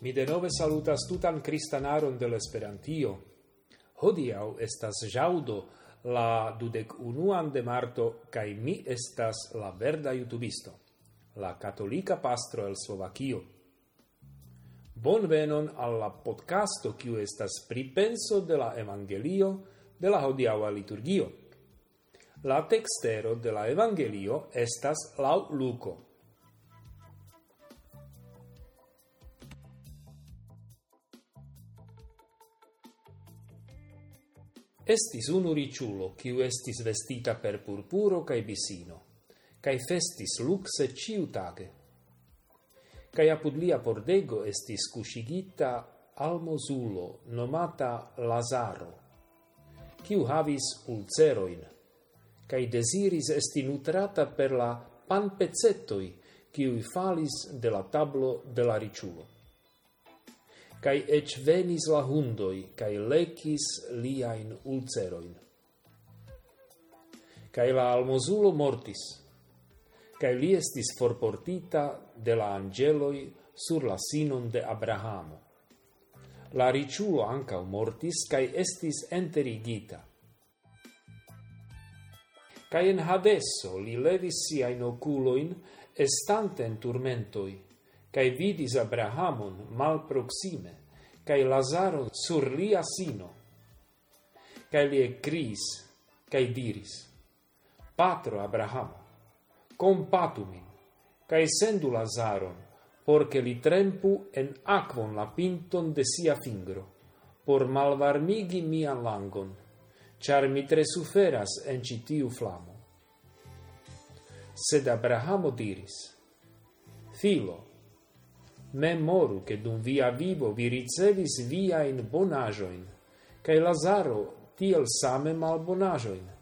Mi denove salutas tutan cristanaron de l'Esperantio. Hodiau estas jaudo la dudec unuan de marto, cae mi estas la verda youtubisto, la catolica pastro el Slovakio. Bon venon alla podcasto kiu estas pripenso de la Evangelio de la hodiaua liturgio. La textero de la Evangelio estas lau Luko. estis unu riciulo, quiu estis vestita per purpuro cae bisino, cae festis luxe ciu tage. Cae apud lia pordego estis cuscigita almosulo, nomata Lazaro, quiu havis ulceroin, cae desiris esti nutrata per la panpezzettoi, quiu falis de la tablo de la riciulo cae ec venis la hundoi, cae lecis liain ulceroin. Cae la almosulo mortis, cae li estis forportita de la angeloi sur la sinon de Abrahamo. La riciulo ancau mortis, cae estis enterigita. Cae in Hadesso li levis siain oculoin, estante en turmentoi, cae vidis Abrahamon mal proxime, cae Lazaro sur lia sino. Cae li ecris, cae diris, Patro Abrahamo, compatu min, cae sendu Lazaron, porce li trempu en aquon la pinton de sia fingro, por malvarmigi mia langon, char mi tre suferas en citiu flamo. Sed Abrahamo diris, Filo, memoru che dum via vivo vi ricevis via in bonajoin, cae Lazaro tiel same mal bonajoin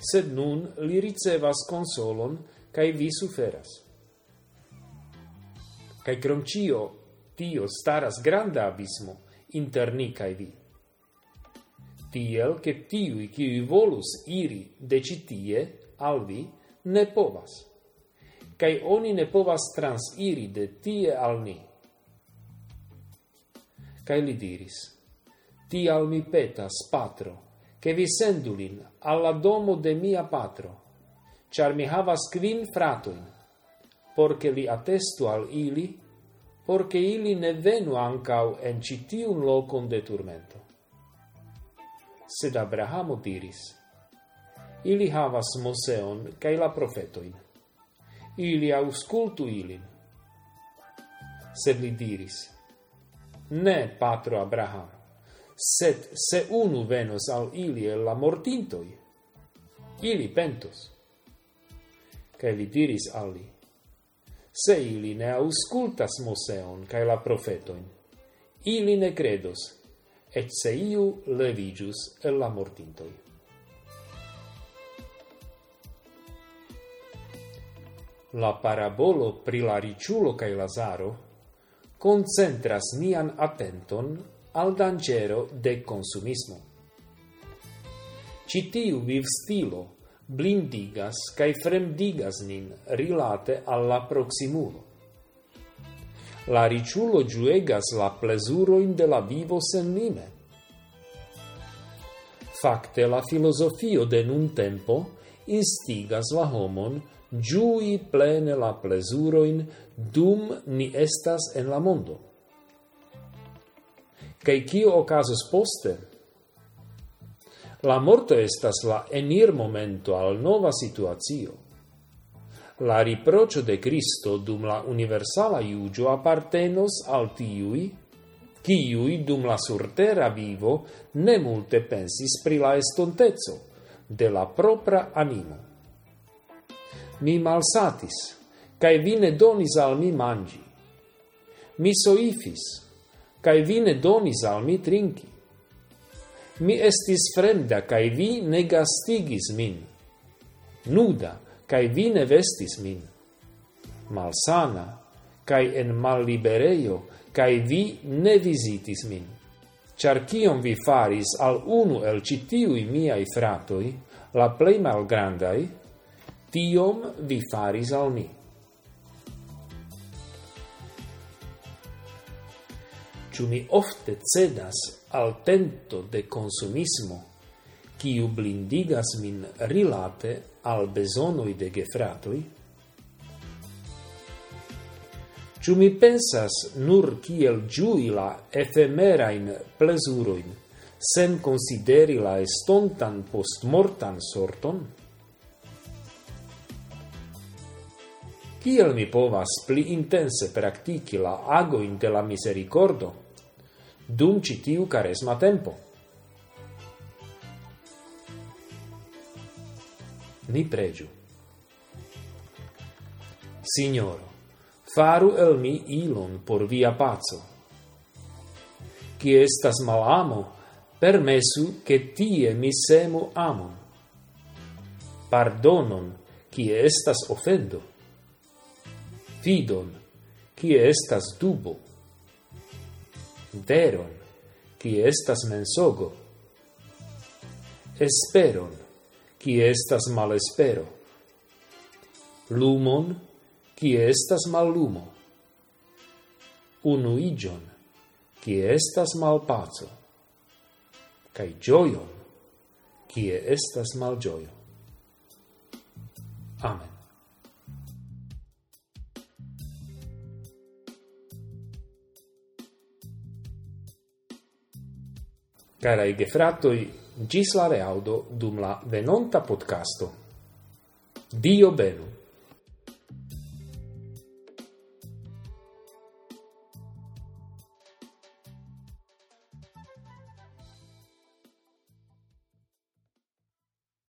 Sed nun li ricevas consolon, cae vi suferas. Cae crom cio, tio staras granda abismo inter ni cae vi. Tiel, che tiui, qui volus iri de citie, al vi, ne povas cae oni ne povas transiri de tie al ni. Cae li diris, tial mi petas, patro, che vi sendulin alla domo de mia patro, char mi havas quin fratoin, porce li attestu al ili, porce ili ne venu ancau en citium locum de turmento. Sed Abrahamo diris, ili havas Moseon cae la profetoin, ili auscultu ilin. Sed li diris, ne patro Abraham, sed se unu venos al ili el la mortintoi, ili pentos. Cae li diris al li, se ili ne auscultas Moseon cae la profetoin, ili ne credos, et se iu levigius el la mortintoi. la parabolo pri la riciulo cae Lazaro concentras nian attenton al dangero de consumismo. Citiu viv stilo blindigas cae fremdigas nin rilate alla proximulo. La riciulo giuegas la plesuroin de la vivo sen nime. Fakte la filosofio de nun tempo instigas la homon giui plene la plesuroin dum ni estas en la mondo. Cai cio ocasus poste? La morto estas la enir momento al nova situazio. La riprocio de Cristo dum la universala iugio appartenos al tiui, kiui dum la surtera vivo ne multe pensis pri la estontezo de la propra animo mi malsatis, cae vi ne donis al mi mangi. Mi soifis, cae vi ne donis al mi trinki. Mi estis fremda, cae vi ne gastigis min. Nuda, cae vi ne vestis min. Malsana, cae en mallibereio, cae vi ne visitis min. Char cion vi faris al unu el citiui miai fratoi, la plei malgrandai, tiom vi faris al mi. Ču mi ofte cedas al tento de consumismo, kiu blindigas min rilate al besonoi de gefratoi? Ču mi pensas nur kiel giui la efemerain plesuroin, sen consideri la estontan postmortan sorton? Kiel mi povas pli intense praktiki la agoin de la misericordo dum citiu tiu karesma tempo? Ni pregiu. Signoro, faru el mi ilon por via pazzo. Qui estas malamo, permesu che tie mi semu amon. Pardonon, qui estas offendo fidon, kie estas dubo, veron, kie estas mensogo, esperon, kie estas malespero, lumon, kie estas mallumo, unuigion, kie estas malpaco, cae gioion, kie estas malgioio. Amen. Carai gefratoi, gis la reaudo dum la venonta podcasto. Dio benu.